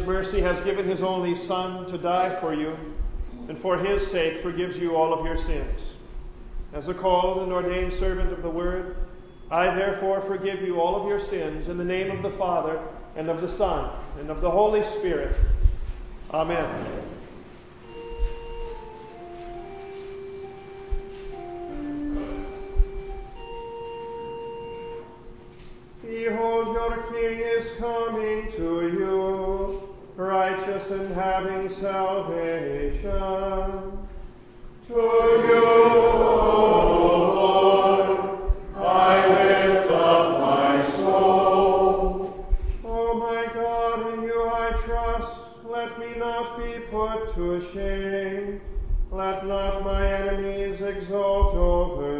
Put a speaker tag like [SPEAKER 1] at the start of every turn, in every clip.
[SPEAKER 1] his mercy, has given his only Son to die for you, and for his sake forgives you all of your sins. As a called and ordained servant of the Word, I therefore forgive you all of your sins in the name of the Father, and of the Son, and of the Holy Spirit. Amen. Behold, and having salvation. To you, O Lord, I lift up my soul. O my God, in you I trust. Let me not be put to shame. Let not my enemies exult over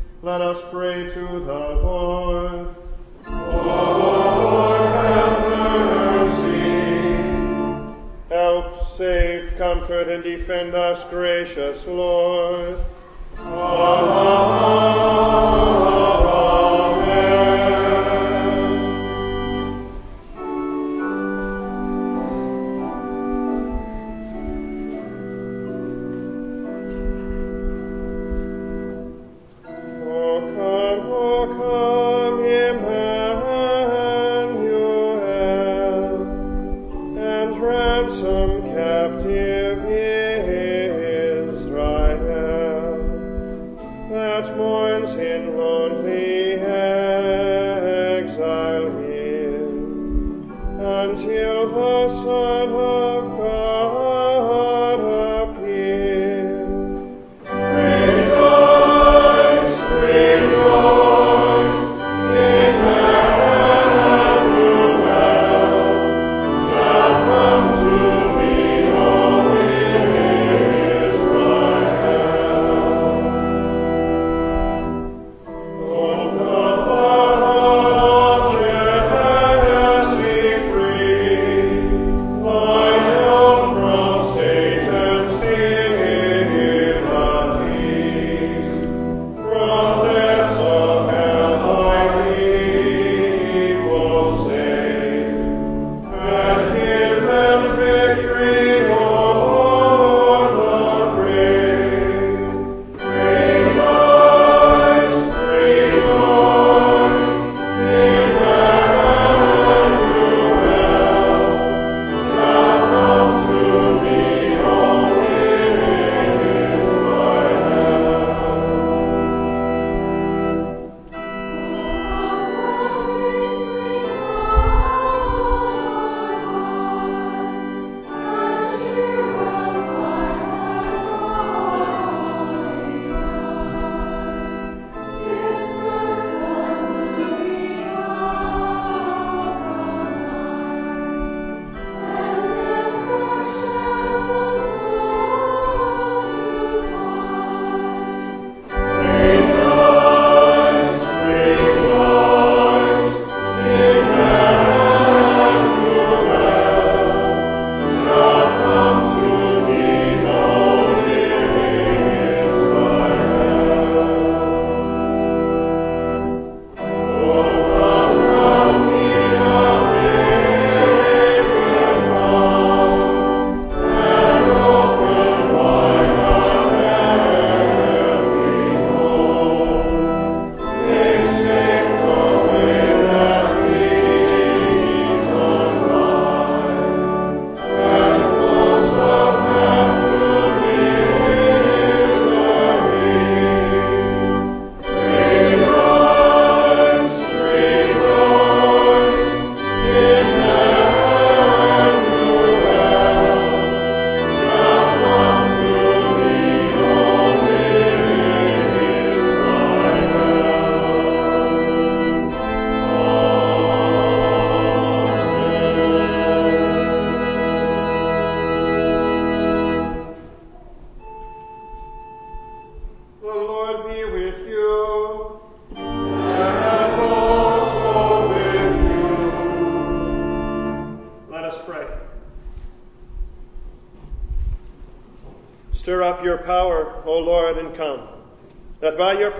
[SPEAKER 1] let us pray to the Lord. Lord, Have mercy. Help, save, comfort, and defend us, gracious Lord. Amen.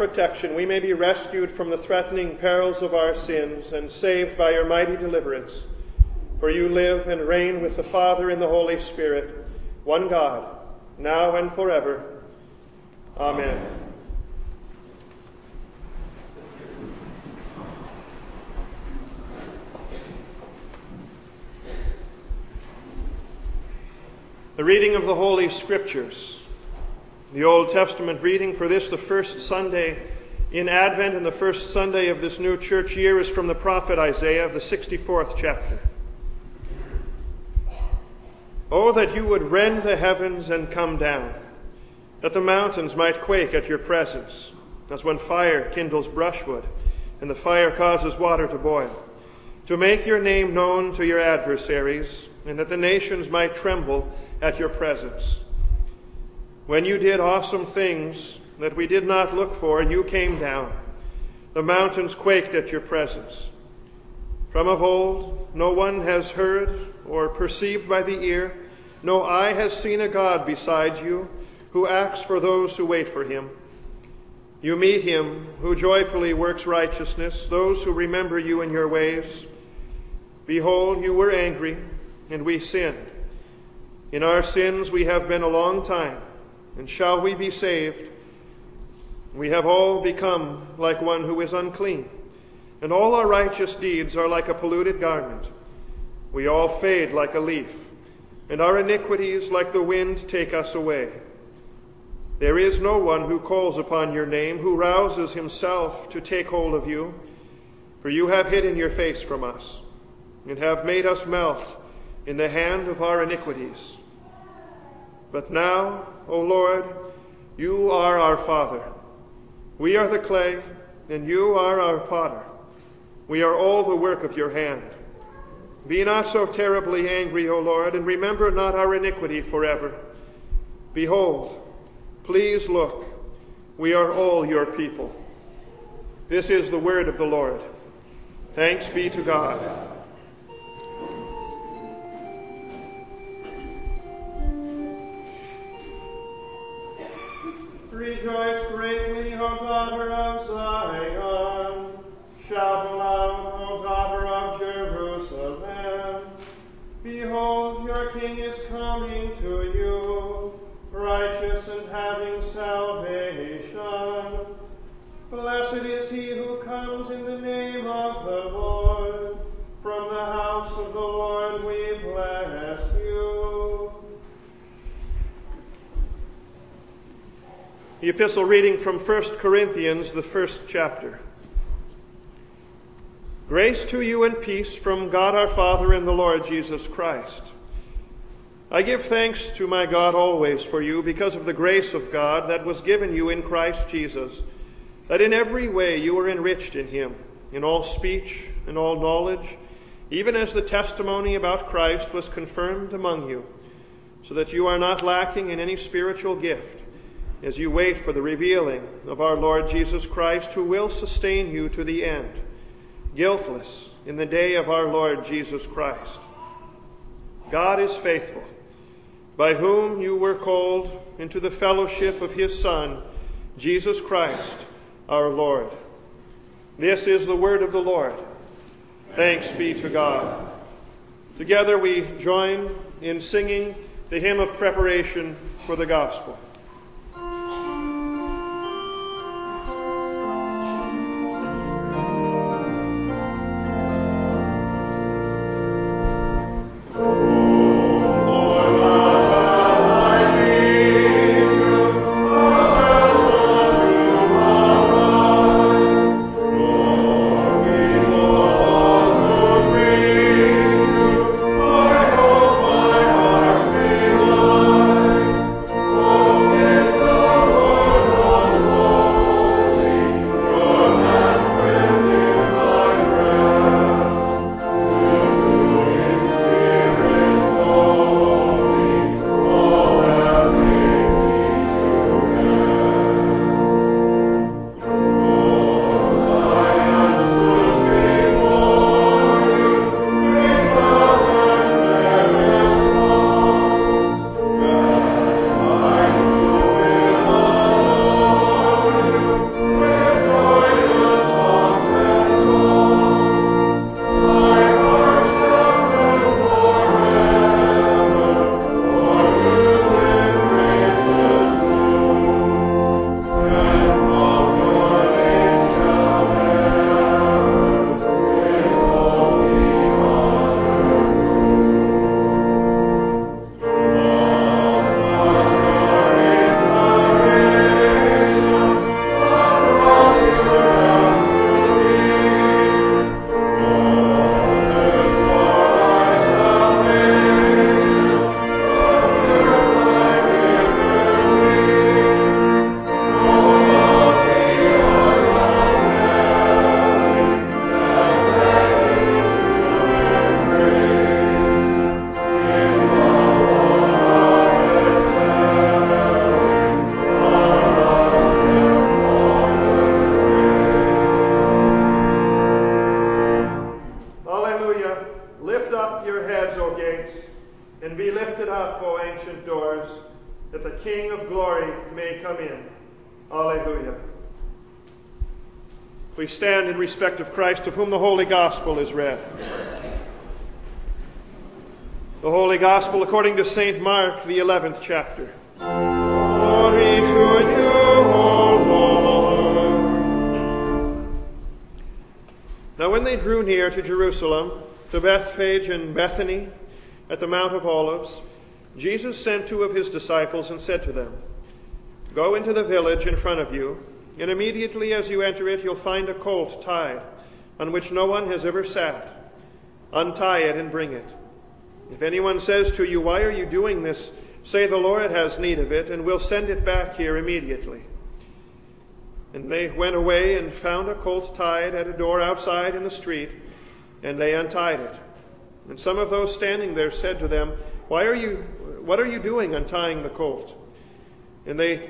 [SPEAKER 1] Protection we may be rescued from the threatening perils of our sins and saved by your mighty deliverance. For you live and reign with the Father and the Holy Spirit, one God, now and forever. Amen. The reading of the Holy Scriptures. The Old Testament reading for this, the first Sunday in Advent and the first Sunday of this new church year, is from the prophet Isaiah, the 64th chapter. Oh, that you would rend the heavens and come down, that the mountains might quake at your presence, as when fire kindles brushwood and the fire causes water to boil, to make your name known to your adversaries, and that the nations might tremble at your presence. When you did awesome things that we did not look for, you came down. The mountains quaked at your presence. From of old, no one has heard or perceived by the ear, no eye has seen a God besides you who acts for those who wait for him. You meet him who joyfully works righteousness, those who remember you in your ways. Behold, you were angry, and we sinned. In our sins we have been a long time, and shall we be saved? We have all become like one who is unclean, and all our righteous deeds are like a polluted garment. We all fade like a leaf, and our iniquities, like the wind, take us away. There is no one who calls upon your name, who rouses himself to take hold of you, for you have hidden your face from us, and have made us melt in the hand of our iniquities. But now, O Lord, you are our Father. We are the clay, and you are our potter. We are all the work of your hand. Be not so terribly angry, O Lord, and remember not our iniquity forever. Behold, please look, we are all your people. This is the word of the Lord. Thanks be to God. Rejoice greatly, O daughter of Zion. Shout aloud, O daughter of Jerusalem. Behold, your king is coming to you, righteous and having salvation. Blessed is he who comes in the name of the Lord. From the house of the Lord we bless you. The epistle reading from 1 Corinthians, the first chapter. Grace to you and peace from God our Father and the Lord Jesus Christ. I give thanks to my God always for you because of the grace of God that was given you in Christ Jesus, that in every way you were enriched in him, in all speech and all knowledge, even as the testimony about Christ was confirmed among you, so that you are not lacking in any spiritual gift as you wait for the revealing of our Lord Jesus Christ, who will sustain you to the end, guiltless in the day of our Lord Jesus Christ. God is faithful, by whom you were called into the fellowship of his Son, Jesus Christ, our Lord. This is the word of the Lord. Thanks be to God. Together we join in singing the hymn of preparation for the gospel. Respect of Christ, of whom the Holy Gospel is read. The Holy Gospel according to St. Mark, the 11th chapter. Glory to you, O Lord. Now, when they drew near to Jerusalem, to Bethphage and Bethany, at the Mount of Olives, Jesus sent two of his disciples and said to them, Go into the village in front of you, and immediately as you enter it, you'll find a colt tied, on which no one has ever sat. Untie it and bring it. If anyone says to you, Why are you doing this? say, The Lord has need of it, and we'll send it back here immediately. And they went away and found a colt tied at a door outside in the street, and they untied it. And some of those standing there said to them, Why are you what are you doing untying the colt? And they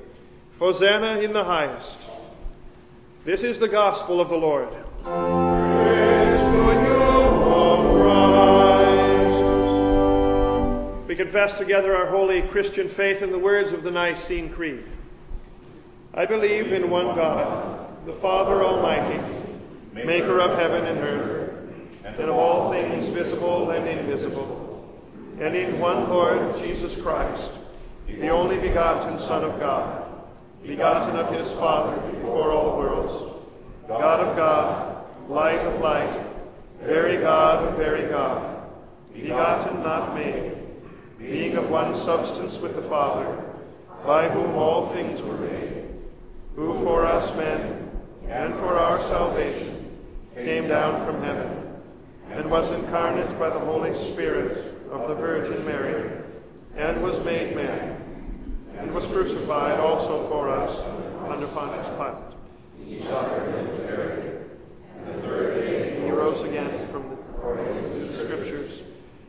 [SPEAKER 1] Hosanna in the highest. This is the gospel of the Lord. We confess together our holy Christian faith in the words of the Nicene Creed. I believe in one God, the Father Almighty, maker of heaven and earth, and of all things visible and invisible, and in one Lord Jesus Christ, the only begotten Son of God, begotten of his Father before all worlds, God of God, light of light, very God of very God, begotten, not made being of one substance with the Father, by whom all things were made, who for us men and for our salvation came down from heaven, and was incarnate by the Holy Spirit of the Virgin Mary, and was made man, and was crucified also for us under Pontius Pilate. He suffered and and he rose again from the, the Scriptures,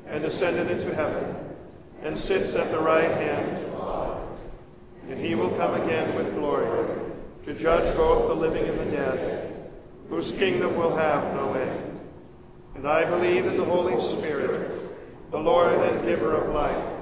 [SPEAKER 1] and ascended into heaven and sits at the right hand. And he will come again with glory to judge both the living and the dead, whose kingdom will have no end. And I believe in the Holy Spirit, the Lord and giver of life,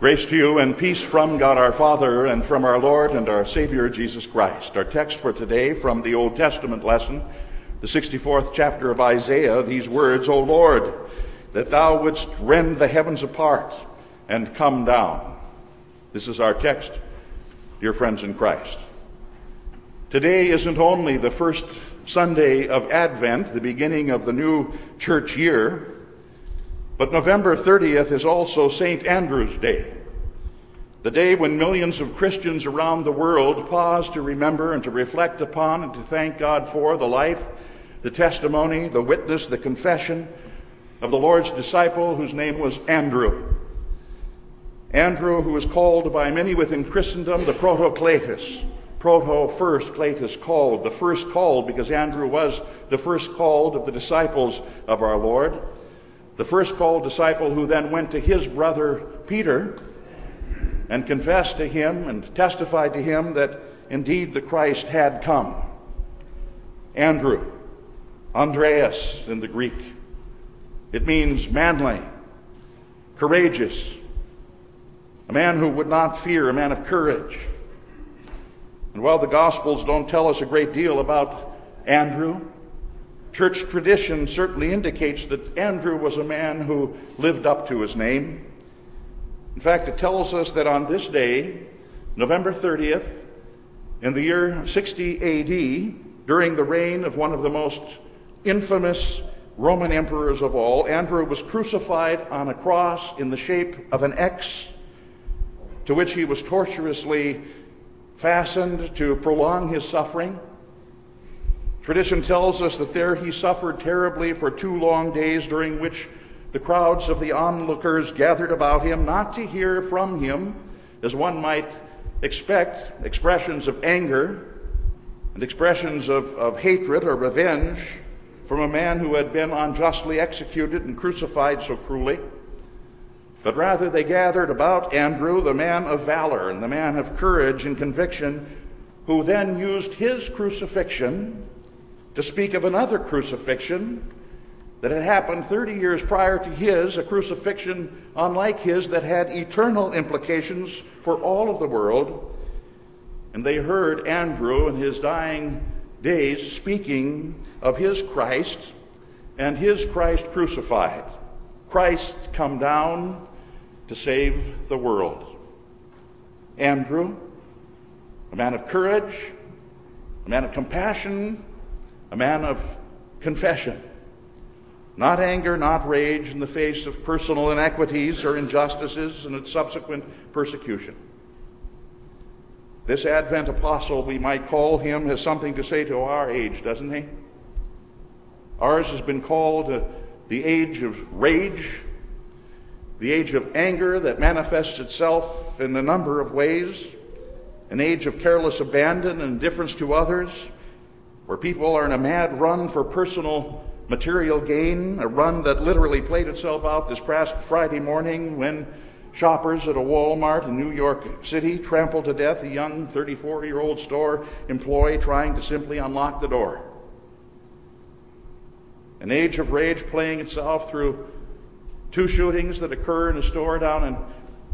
[SPEAKER 2] Grace to you and peace from God our Father and from our Lord and our Savior Jesus Christ. Our text for today from the Old Testament lesson, the 64th chapter of Isaiah, these words, O Lord, that thou wouldst rend the heavens apart and come down. This is our text, dear friends in Christ. Today isn't only the first Sunday of Advent, the beginning of the new church year, but November 30th is also St. Andrew's Day, the day when millions of Christians around the world pause to remember and to reflect upon and to thank God for the life, the testimony, the witness, the confession of the Lord's disciple whose name was Andrew. Andrew, who was called by many within Christendom the Proto-Kletos, Proto first, Kletos called, the first called because Andrew was the first called of the disciples of our Lord the first called disciple who then went to his brother Peter and confessed to him and testified to him that indeed the Christ had come. Andrew, Andreas in the Greek. It means manly, courageous, a man who would not fear, a man of courage. And while the Gospels don't tell us a great deal about Andrew, Church tradition certainly indicates that Andrew was a man who lived up to his name. In fact, it tells us that on this day, November 30th, in the year 60 AD, during the reign of one of the most infamous Roman emperors of all, Andrew was crucified on a cross in the shape of an X, to which he was tortuously fastened to prolong his suffering. Tradition tells us that there he suffered terribly for two long days, during which the crowds of the onlookers gathered about him, not to hear from him, as one might expect, expressions of anger and expressions of, of hatred or revenge from a man who had been unjustly executed and crucified so cruelly. But rather, they gathered about Andrew, the man of valor and the man of courage and conviction, who then used his crucifixion to speak of another crucifixion that had happened 30 years prior to his, a crucifixion unlike his that had eternal implications for all of the world. And they heard Andrew in his dying days speaking of his Christ and his Christ crucified. Christ come down to save the world. Andrew, a man of courage, a man of compassion, a man of confession. Not anger, not rage in the face of personal inequities or injustices and its subsequent persecution. This Advent apostle, we might call him, has something to say to our age, doesn't he? Ours has been called uh, the age of rage, the age of anger that manifests itself in a number of ways, an age of careless abandon and indifference to others, where people are in a mad run for personal material gain, a run that literally played itself out this past Friday morning when shoppers at a Walmart in New York City trampled to death a young 34 year old store employee trying to simply unlock the door. An age of rage playing itself through two shootings that occur in a store down in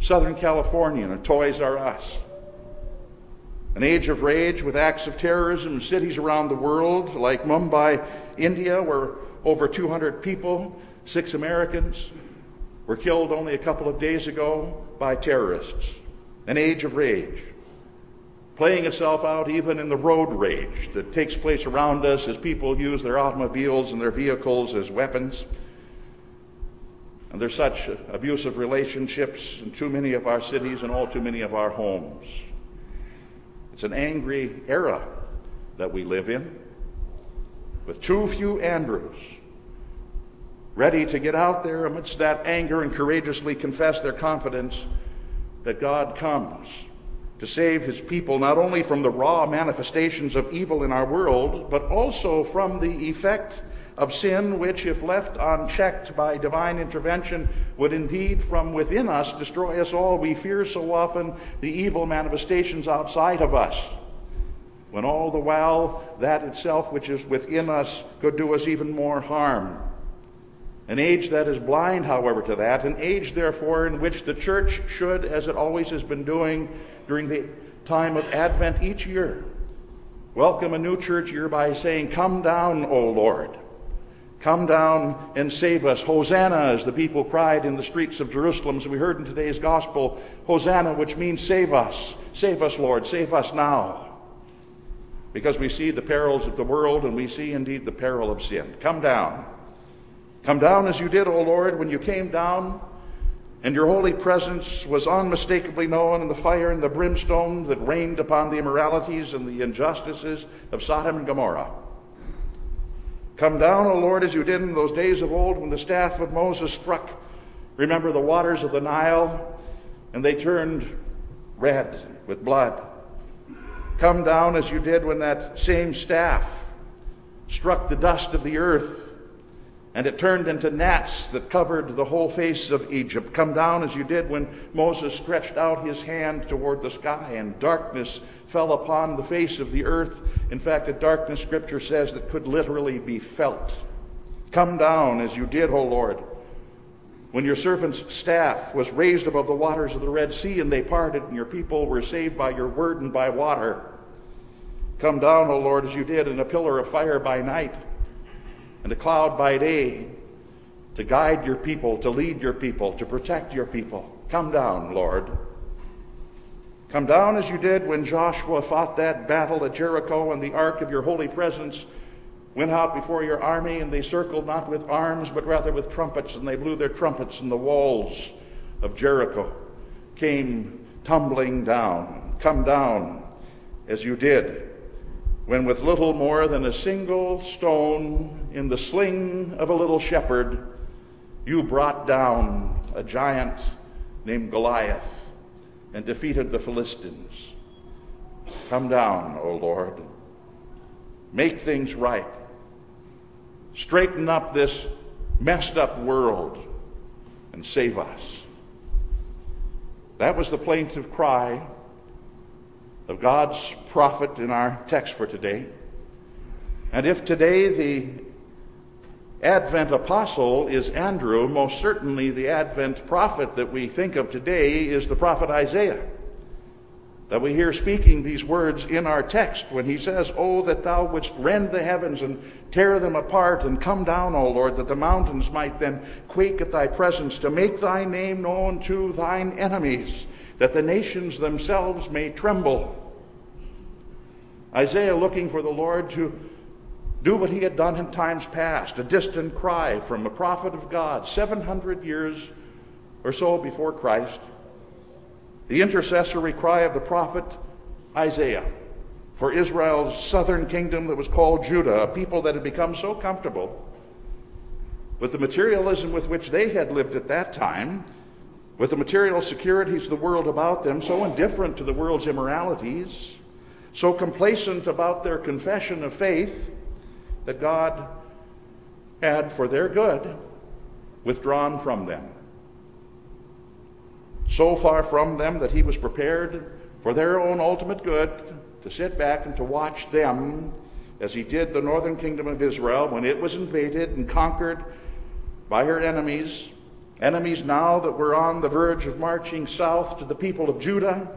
[SPEAKER 2] Southern California, in a Toys R Us an age of rage with acts of terrorism in cities around the world, like Mumbai, India, where over 200 people, six Americans, were killed only a couple of days ago by terrorists. An age of rage, playing itself out even in the road rage that takes place around us as people use their automobiles and their vehicles as weapons. And there's such abusive relationships in too many of our cities and all too many of our homes. It's an angry era that we live in, with too few Andrews ready to get out there amidst that anger and courageously confess their confidence that God comes to save his people not only from the raw manifestations of evil in our world, but also from the effect of sin, which, if left unchecked by divine intervention, would indeed from within us destroy us all. We fear so often the evil manifestations outside of us, when all the while that itself which is within us could do us even more harm. An age that is blind, however, to that, an age, therefore, in which the church should, as it always has been doing during the time of Advent each year, welcome a new church year by saying, Come down, O Lord. Come down and save us. Hosanna, as the people cried in the streets of Jerusalem, as we heard in today's gospel. Hosanna, which means save us. Save us, Lord. Save us now. Because we see the perils of the world and we see indeed the peril of sin. Come down. Come down as you did, O Lord, when you came down and your holy presence was unmistakably known in the fire and the brimstone that rained upon the immoralities and the injustices of Sodom and Gomorrah. Come down, O Lord, as you did in those days of old when the staff of Moses struck, remember, the waters of the Nile, and they turned red with blood. Come down as you did when that same staff struck the dust of the earth and it turned into gnats that covered the whole face of Egypt. Come down as you did when Moses stretched out his hand toward the sky, and darkness fell upon the face of the earth. In fact, a darkness, Scripture says, that could literally be felt. Come down as you did, O Lord, when your servant's staff was raised above the waters of the Red Sea, and they parted, and your people were saved by your word and by water. Come down, O Lord, as you did in a pillar of fire by night and a cloud by day to guide your people, to lead your people, to protect your people. Come down, Lord. Come down as you did when Joshua fought that battle at Jericho and the ark of your holy presence went out before your army and they circled not with arms but rather with trumpets and they blew their trumpets and the walls of Jericho came tumbling down. Come down as you did when with little more than a single stone in the sling of a little shepherd, you brought down a giant named Goliath and defeated the Philistines. Come down, O Lord. Make things right. Straighten up this messed up world and save us. That was the plaintive cry of God's prophet in our text for today. And if today the Advent apostle is Andrew, most certainly the Advent prophet that we think of today is the prophet Isaiah. That we hear speaking these words in our text when he says, Oh, that thou wouldst rend the heavens and tear them apart and come down, O Lord, that the mountains might then quake at thy presence, to make thy name known to thine enemies that the nations themselves may tremble. Isaiah looking for the Lord to do what he had done in times past, a distant cry from a prophet of God, 700 years or so before Christ, the intercessory cry of the prophet Isaiah for Israel's southern kingdom that was called Judah, a people that had become so comfortable with the materialism with which they had lived at that time with the material securities of the world about them, so indifferent to the world's immoralities, so complacent about their confession of faith that God had, for their good, withdrawn from them. So far from them that he was prepared for their own ultimate good to sit back and to watch them as he did the northern kingdom of Israel when it was invaded and conquered by her enemies Enemies now that were on the verge of marching south to the people of Judah,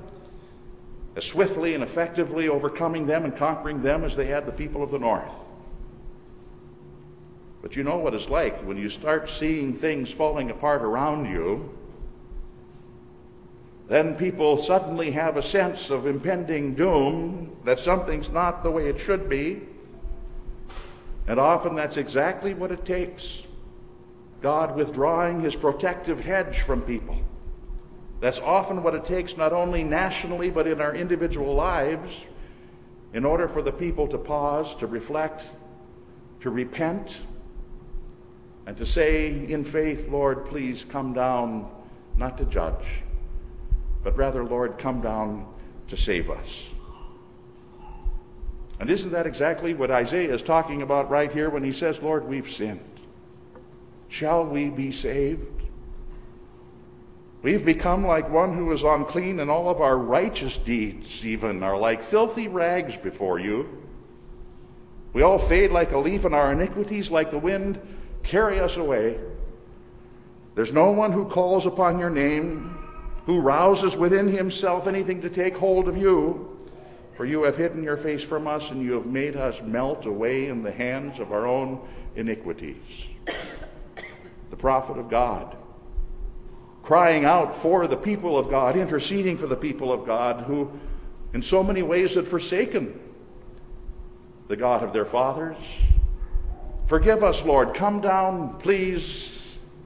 [SPEAKER 2] as swiftly and effectively overcoming them and conquering them as they had the people of the north. But you know what it's like when you start seeing things falling apart around you. Then people suddenly have a sense of impending doom, that something's not the way it should be. And often that's exactly what it takes God withdrawing his protective hedge from people. That's often what it takes, not only nationally, but in our individual lives, in order for the people to pause, to reflect, to repent, and to say in faith, Lord, please come down, not to judge, but rather, Lord, come down to save us. And isn't that exactly what Isaiah is talking about right here when he says, Lord, we've sinned? Shall we be saved? We've become like one who is unclean, and all of our righteous deeds, even, are like filthy rags before you. We all fade like a leaf, and our iniquities, like the wind, carry us away. There's no one who calls upon your name, who rouses within himself anything to take hold of you. For you have hidden your face from us, and you have made us melt away in the hands of our own iniquities. The prophet of God, crying out for the people of God, interceding for the people of God, who in so many ways had forsaken the God of their fathers. Forgive us, Lord. Come down, please,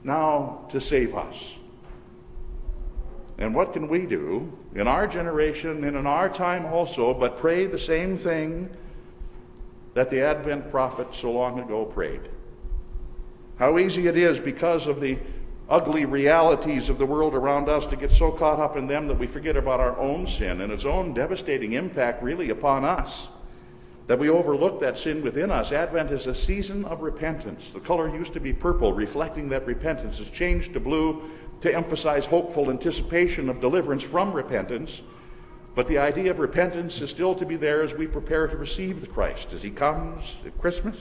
[SPEAKER 2] now to save us. And what can we do in our generation and in our time also but pray the same thing that the Advent prophet so long ago prayed? How easy it is because of the ugly realities of the world around us to get so caught up in them that we forget about our own sin and its own devastating impact really upon us. That we overlook that sin within us. Advent is a season of repentance. The color used to be purple, reflecting that repentance. It's changed to blue, to emphasize hopeful anticipation of deliverance from repentance. But the idea of repentance is still to be there as we prepare to receive the Christ as he comes at Christmas.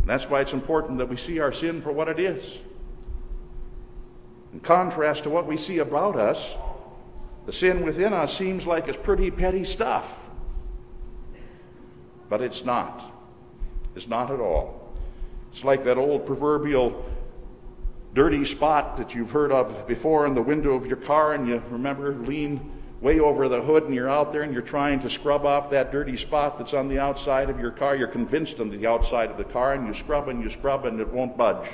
[SPEAKER 2] And that's why it's important that we see our sin for what it is. In contrast to what we see about us, the sin within us seems like it's pretty petty stuff. But it's not. It's not at all. It's like that old proverbial dirty spot that you've heard of before in the window of your car, and you remember lean way over the hood and you're out there and you're trying to scrub off that dirty spot that's on the outside of your car. You're convinced on the outside of the car, and you scrub and you scrub and it won't budge.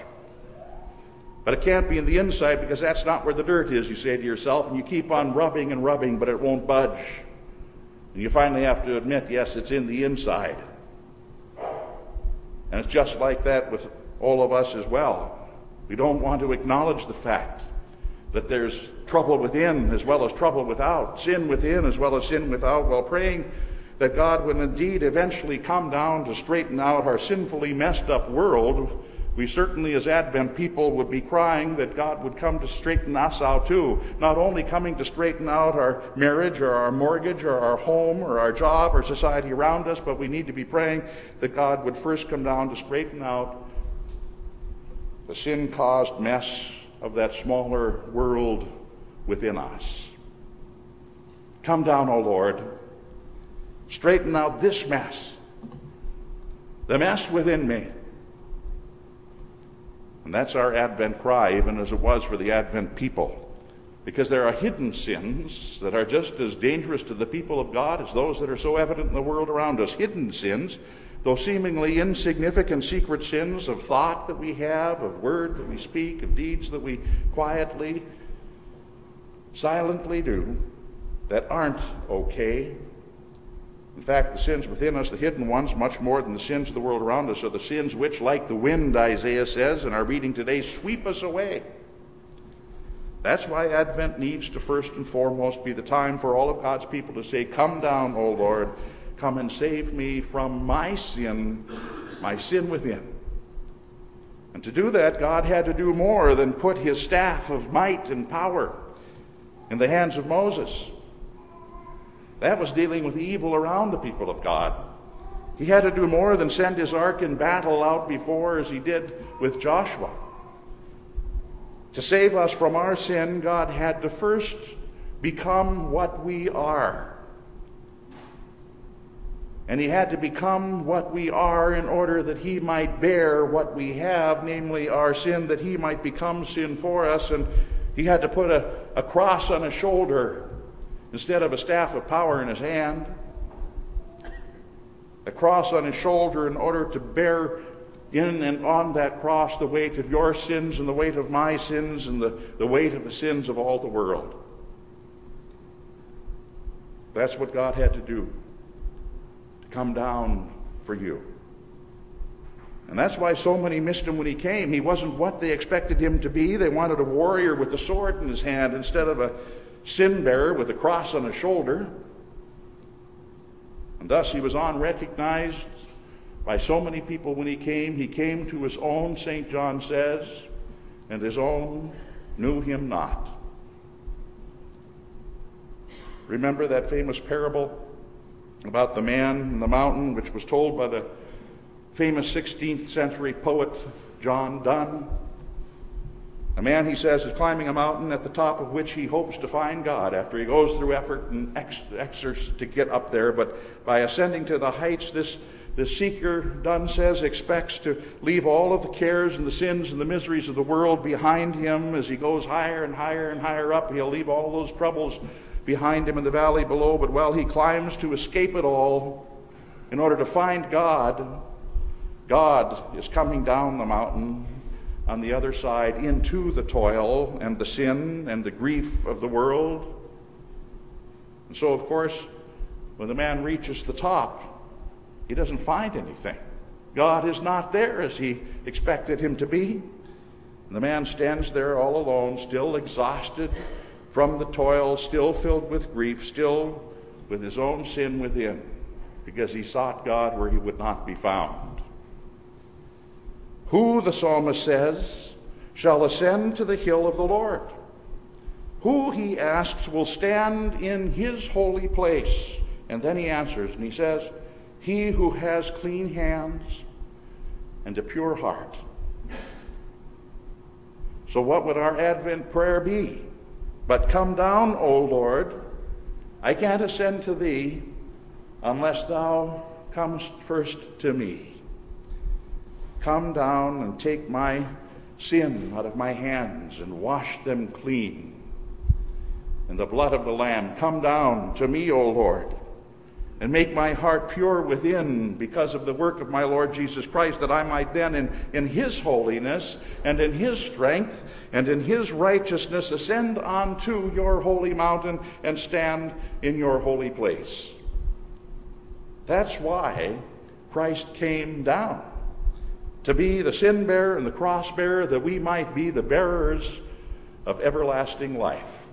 [SPEAKER 2] But it can't be in the inside because that's not where the dirt is, you say to yourself, and you keep on rubbing and rubbing, but it won't budge. And you finally have to admit, yes, it's in the inside. And it's just like that with all of us as well. We don't want to acknowledge the fact that there's trouble within as well as trouble without, sin within as well as sin without, while praying that God would indeed eventually come down to straighten out our sinfully messed up world. We certainly, as Advent people, would be crying that God would come to straighten us out too. Not only coming to straighten out our marriage or our mortgage or our home or our job or society around us, but we need to be praying that God would first come down to straighten out the sin caused mess of that smaller world within us. Come down, O Lord. Straighten out this mess, the mess within me. And that's our Advent cry, even as it was for the Advent people. Because there are hidden sins that are just as dangerous to the people of God as those that are so evident in the world around us. Hidden sins though seemingly insignificant secret sins of thought that we have, of word that we speak, of deeds that we quietly, silently do, that aren't okay. In fact, the sins within us, the hidden ones, much more than the sins of the world around us, are the sins which, like the wind, Isaiah says in our reading today, sweep us away. That's why Advent needs to first and foremost be the time for all of God's people to say, Come down, O Lord, Come and save me from my sin, my sin within. And to do that, God had to do more than put his staff of might and power in the hands of Moses. That was dealing with evil around the people of God. He had to do more than send his ark in battle out before, as he did with Joshua. To save us from our sin, God had to first become what we are. And he had to become what we are in order that he might bear what we have, namely our sin, that he might become sin for us. And he had to put a, a cross on his shoulder instead of a staff of power in his hand. A cross on his shoulder in order to bear in and on that cross the weight of your sins and the weight of my sins and the, the weight of the sins of all the world. That's what God had to do to come down for you. And that's why so many missed him when he came. He wasn't what they expected him to be. They wanted a warrior with a sword in his hand instead of a sin bearer with a cross on his shoulder. And thus he was unrecognized by so many people when he came. He came to his own, St. John says, and his own knew him not. Remember that famous parable about the man in the mountain, which was told by the famous 16th century poet John Donne? A man, he says, is climbing a mountain at the top of which he hopes to find God after he goes through effort and exerts to get up there. But by ascending to the heights, this, this seeker, Donne says, expects to leave all of the cares and the sins and the miseries of the world behind him. As he goes higher and higher and higher up, he'll leave all those troubles behind him in the valley below. But while he climbs to escape it all, in order to find God, God is coming down the mountain on the other side into the toil and the sin and the grief of the world. And so, of course, when the man reaches the top, he doesn't find anything. God is not there as he expected him to be. And the man stands there all alone, still exhausted from the toil, still filled with grief, still with his own sin within, because he sought God where he would not be found. Who, the psalmist says, shall ascend to the hill of the Lord? Who, he asks, will stand in his holy place? And then he answers, and he says, He who has clean hands and a pure heart. So, what would our Advent prayer be? But come down, O Lord. I can't ascend to thee unless thou comest first to me. Come down and take my sin out of my hands and wash them clean. In the blood of the Lamb, come down to me, O Lord, and make my heart pure within because of the work of my Lord Jesus Christ, that I might then, in, in His holiness and in His strength and in His righteousness, ascend onto your holy mountain and stand in your holy place. That's why Christ came down to be the sin bearer and the cross bearer, that we might be the bearers of everlasting life.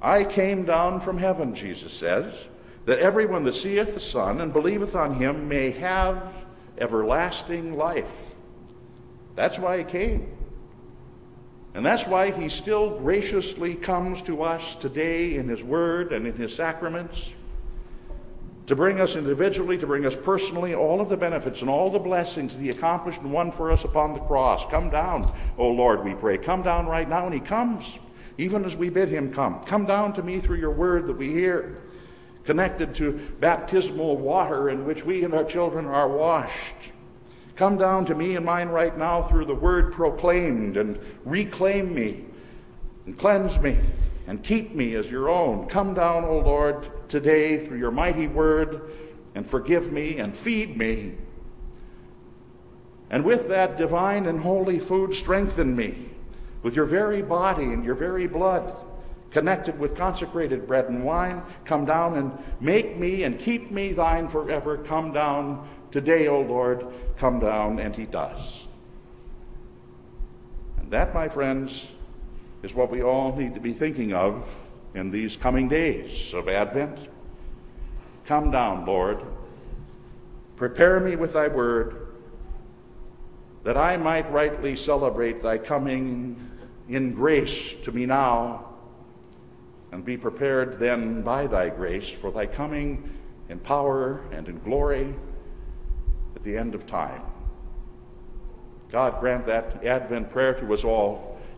[SPEAKER 2] I came down from heaven, Jesus says, that everyone that seeth the Son and believeth on him may have everlasting life. That's why he came. And that's why he still graciously comes to us today in his word and in his sacraments to bring us individually, to bring us personally, all of the benefits and all the blessings that He accomplished and won for us upon the cross. Come down, O Lord, we pray. Come down right now, and He comes, even as we bid Him come. Come down to me through your word that we hear, connected to baptismal water in which we and our children are washed. Come down to me and mine right now through the word proclaimed and reclaim me and cleanse me and keep me as your own. Come down, O Lord, today through your mighty word and forgive me and feed me. And with that divine and holy food, strengthen me with your very body and your very blood, connected with consecrated bread and wine. Come down and make me and keep me thine forever. Come down today, O Lord. Come down, and he does. And that, my friends, is what we all need to be thinking of in these coming days of Advent. Come down, Lord. Prepare me with thy word, that I might rightly celebrate thy coming in grace to me now, and be prepared then by thy grace for thy coming in power and in glory at the end of time. God grant that Advent prayer to us all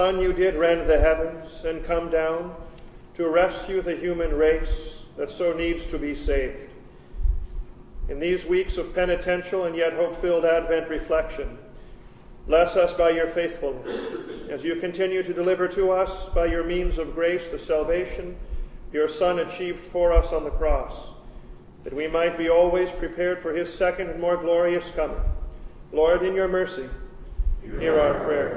[SPEAKER 1] Son you did rend the heavens and come down to rescue the human race that so needs to be saved. In these weeks of penitential and yet hope filled Advent reflection, bless us by your faithfulness as you continue to deliver to us by your means of grace the salvation your Son achieved for us on the cross, that we might be always prepared for his second and more glorious coming. Lord, in your mercy, hear our prayer.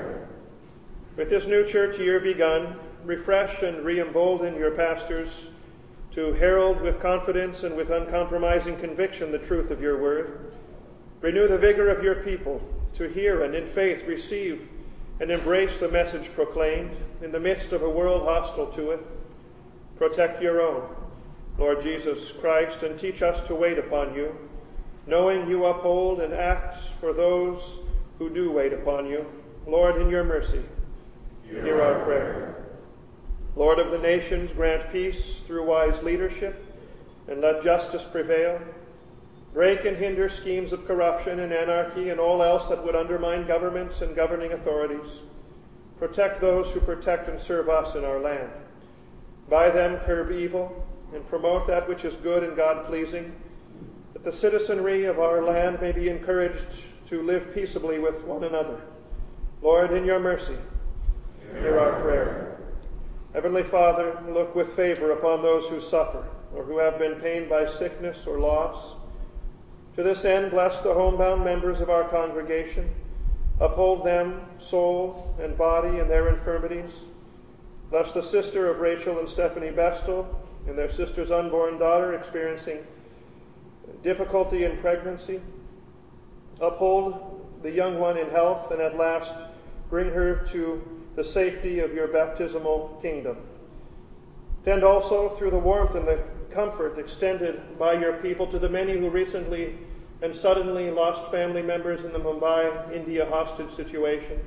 [SPEAKER 1] With this new church year begun, refresh and re embolden your pastors to herald with confidence and with uncompromising conviction the truth of your word. Renew the vigor of your people to hear and in faith receive and embrace the message proclaimed in the midst of a world hostile to it. Protect your own, Lord Jesus Christ, and teach us to wait upon you, knowing you uphold and act for those who do wait upon you. Lord, in your mercy, hear our prayer. Lord of the nations, grant peace through wise leadership, and let justice prevail. Break and hinder schemes of corruption and anarchy and all else that would undermine governments and governing authorities. Protect those who protect and serve us in our land. By them, curb evil and promote that which is good and God pleasing, that the citizenry of our land may be encouraged to live peaceably with one another. Lord, in your mercy, hear our prayer. Heavenly Father, look with favor upon those who suffer or who have been pained by sickness or loss. To this end, bless the homebound members of our congregation. Uphold them, soul and body, in their infirmities. Bless the sister of Rachel and Stephanie Bestel and their sister's unborn daughter experiencing difficulty in pregnancy. Uphold the young one in health and at last bring her to the safety of your baptismal kingdom. Tend also through the warmth and the comfort extended by your people to the many who recently and suddenly lost family members in the Mumbai, India hostage situation.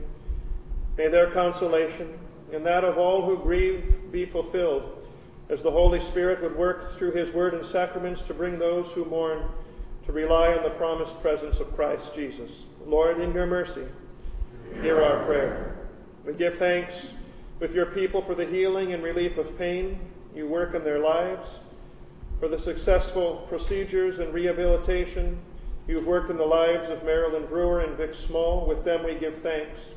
[SPEAKER 1] May their consolation and that of all who grieve be fulfilled, as the Holy Spirit would work through his word and sacraments to bring those who mourn to rely on the promised presence of Christ Jesus. Lord, in your mercy, hear our prayer. We give thanks with your people for the healing and relief of pain you work in their lives, for the successful procedures and rehabilitation you've worked in the lives of Marilyn Brewer and Vic Small. With them we give thanks.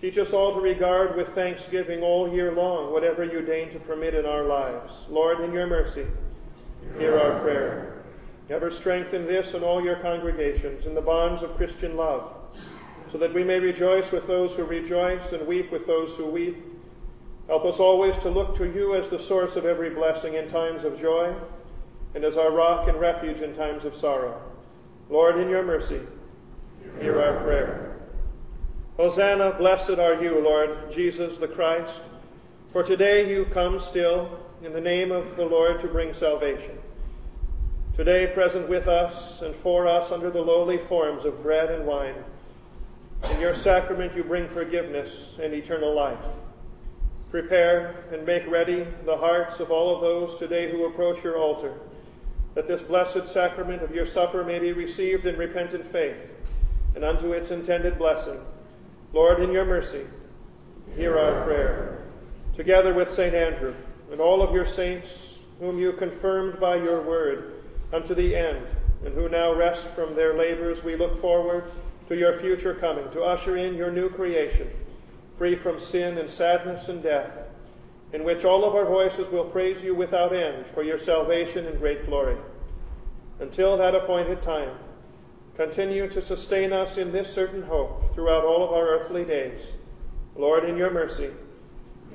[SPEAKER 1] Teach us all to regard with thanksgiving all year long whatever you deign to permit in our lives. Lord, in your mercy, hear our prayer. Ever strengthen this and all your congregations in the bonds of Christian love so that we may rejoice with those who rejoice and weep with those who weep. Help us always to look to you as the source of every blessing in times of joy and as our rock and refuge in times of sorrow. Lord, in your mercy, hear our prayer. Hosanna, blessed are you, Lord Jesus the Christ, for today you come still in the name of the Lord to bring salvation. Today, present with us and for us under the lowly forms of bread and wine in your sacrament, you bring forgiveness and eternal life. Prepare and make ready the hearts of all of those today who approach your altar, that this blessed sacrament of your supper may be received in repentant faith and unto its intended blessing. Lord, in your mercy, hear our prayer. Together with St. Andrew and all of your saints, whom you confirmed by your word unto the end, and who now rest from their labors, we look forward to your future coming, to usher in your new creation, free from sin and sadness and death, in which all of our voices will praise you without end for your salvation and great glory. Until that appointed time, continue to sustain us in this certain hope throughout all of our earthly days. Lord, in your mercy,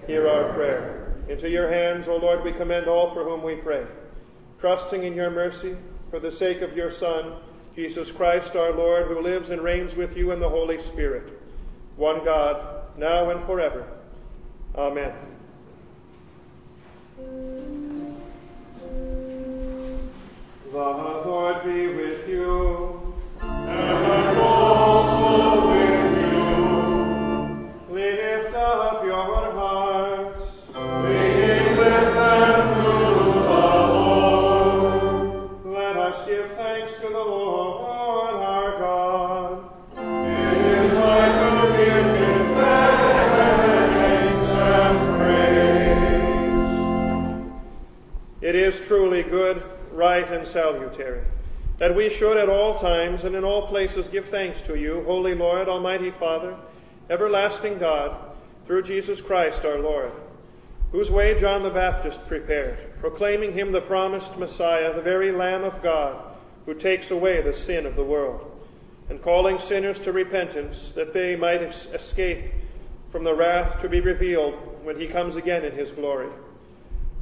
[SPEAKER 1] hear our prayer. Into your hands, O Lord, we commend all for whom we pray, trusting in your mercy for the sake of your Son Jesus Christ our Lord, who lives and reigns with you in the Holy Spirit, one God, now and forever. Amen. The Lord be with you. And also with you. Lift up your heart. Right and salutary, that we should at all times and in all places give thanks to you, Holy Lord, Almighty Father, everlasting God, through Jesus Christ our Lord, whose way John the Baptist prepared, proclaiming him the promised Messiah, the very Lamb of God, who takes away the sin of the world, and calling sinners to repentance, that they might escape from the wrath to be revealed when he comes again in his glory.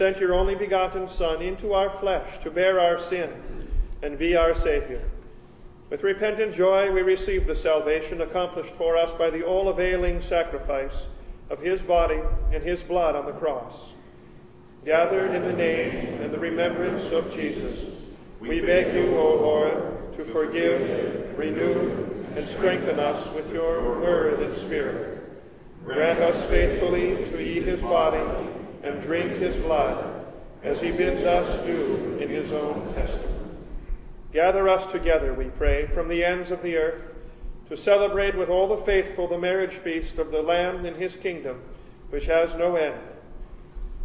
[SPEAKER 1] sent your only begotten Son into our flesh to bear our sin and be our Savior. With repentant joy, we receive the salvation accomplished for us by the all availing sacrifice of His body and His blood on the cross. Gathered in the name and the remembrance of Jesus, we beg you, O Lord, to forgive, renew, and strengthen us with your word and spirit Grant us faithfully to eat his body and drink his blood, as he bids us do in his own testament. Gather us together, we pray, from the ends of the earth to celebrate with all the faithful the marriage feast of the Lamb in his kingdom, which has no end.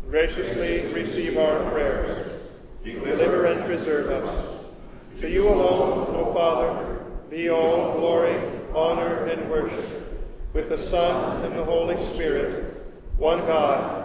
[SPEAKER 1] Graciously receive our prayers. Deliver and preserve us. To you alone, O Father, be all glory, honor, and worship with the Son and the Holy Spirit, one God,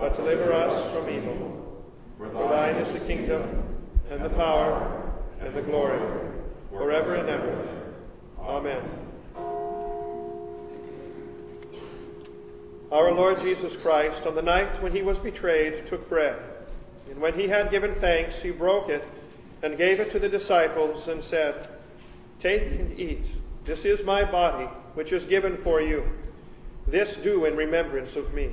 [SPEAKER 1] but deliver us from evil. For thine is the kingdom, and the power, and the glory, forever and ever. Amen. Our Lord Jesus Christ, on the night when he was betrayed, took bread. And when he had given thanks, he broke it and gave it to the disciples and said, Take and eat. This is my body, which is given for you. This do in remembrance of me.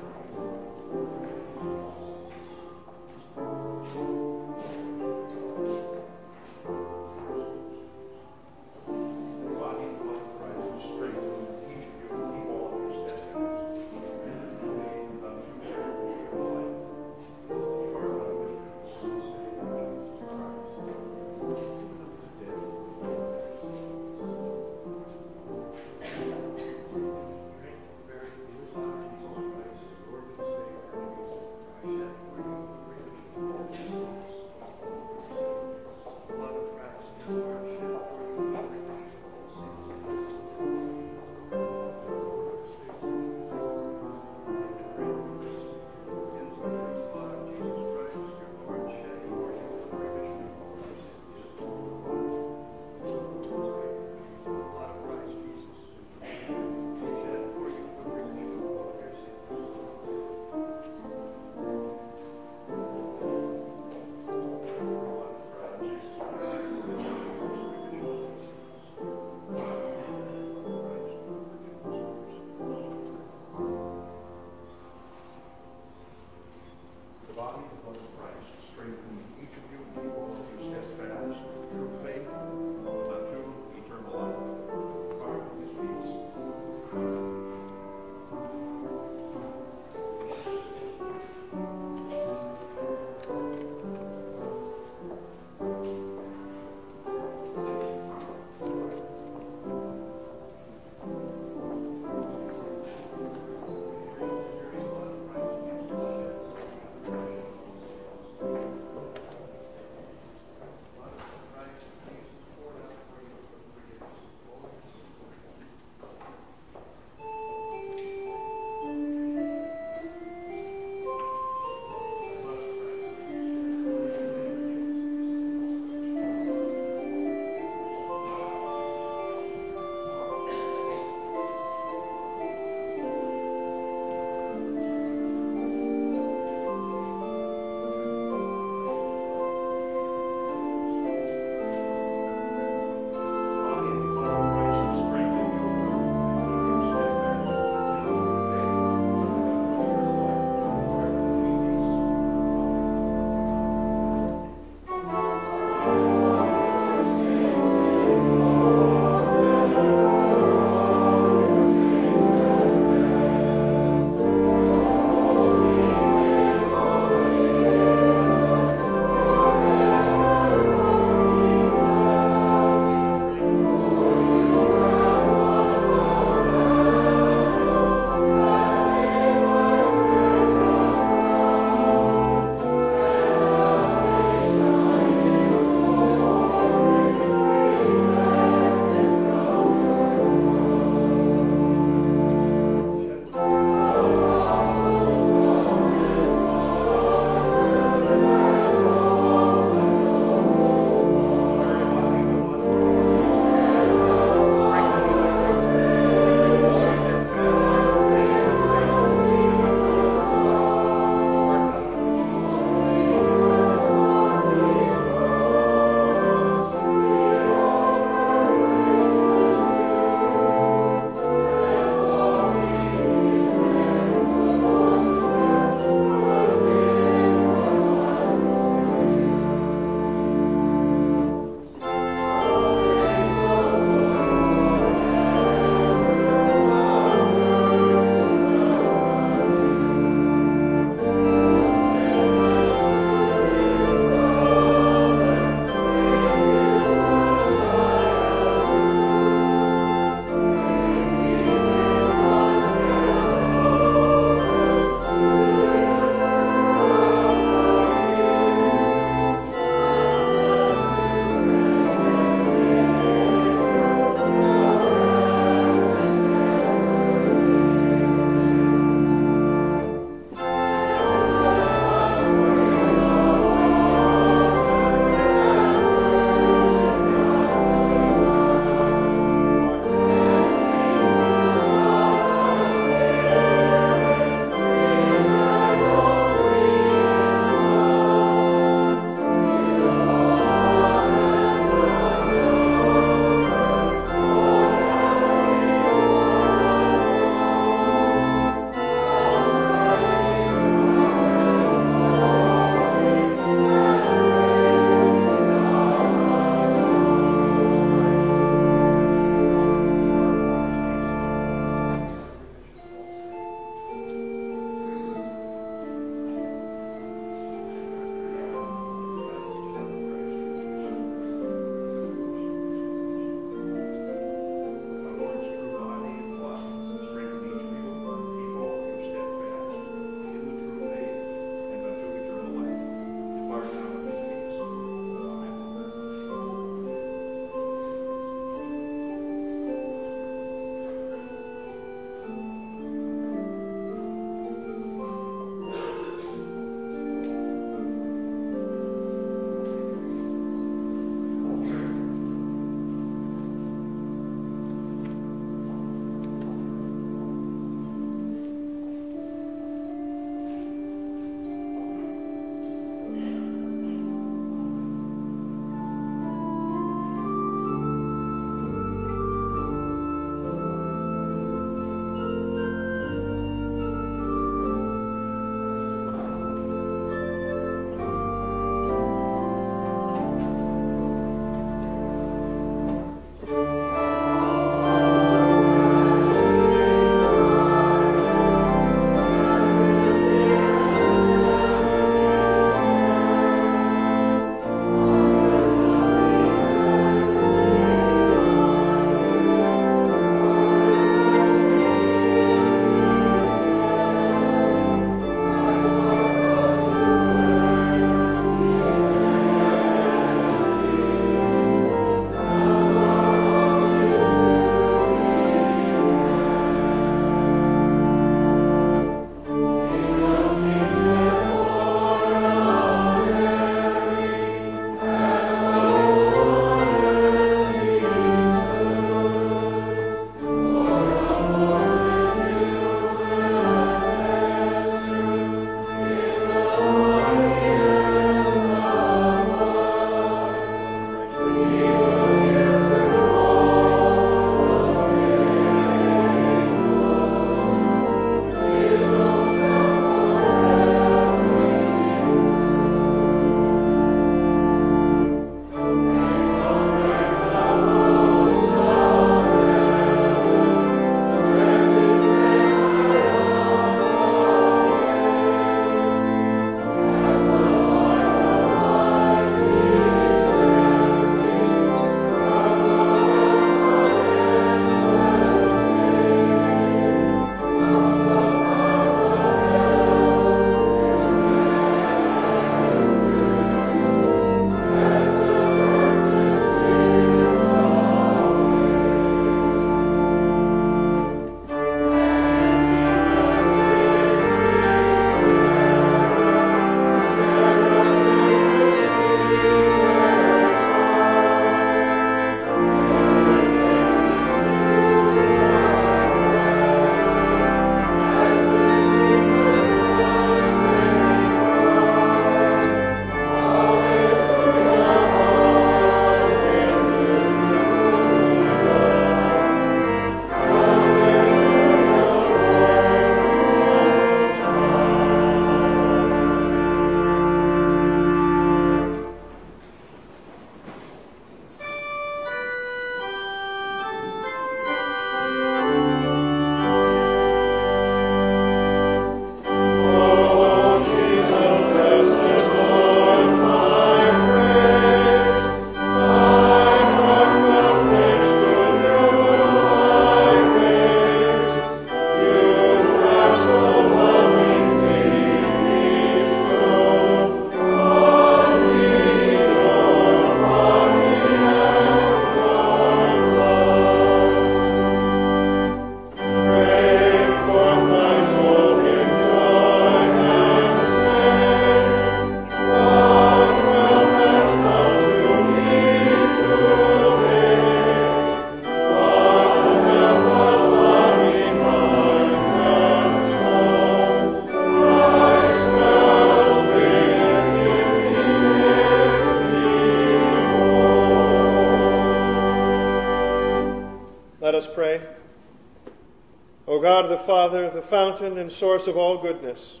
[SPEAKER 1] Fountain and source of all goodness,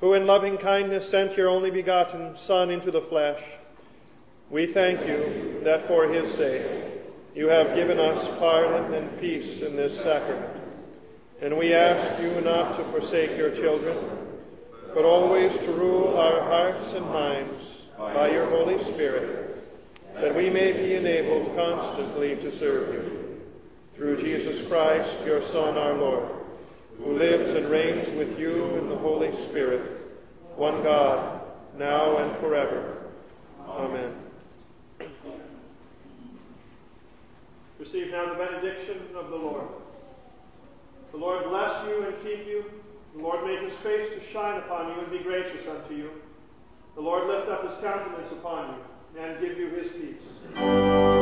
[SPEAKER 1] who in loving kindness sent your only begotten Son into the flesh, we thank you that for his sake you have given us pardon and peace in this sacrament. And we ask you not to forsake your children, but always to rule our hearts and minds by your Holy Spirit, that we may be enabled constantly to serve you. Through Jesus Christ, your Son, our Lord, reigns with you in the Holy Spirit, one God, now and forever. Amen. Receive now the benediction of the Lord. The Lord bless you and keep you. The Lord make his face to shine upon you and be gracious unto you. The Lord lift up his countenance upon you and give you his peace.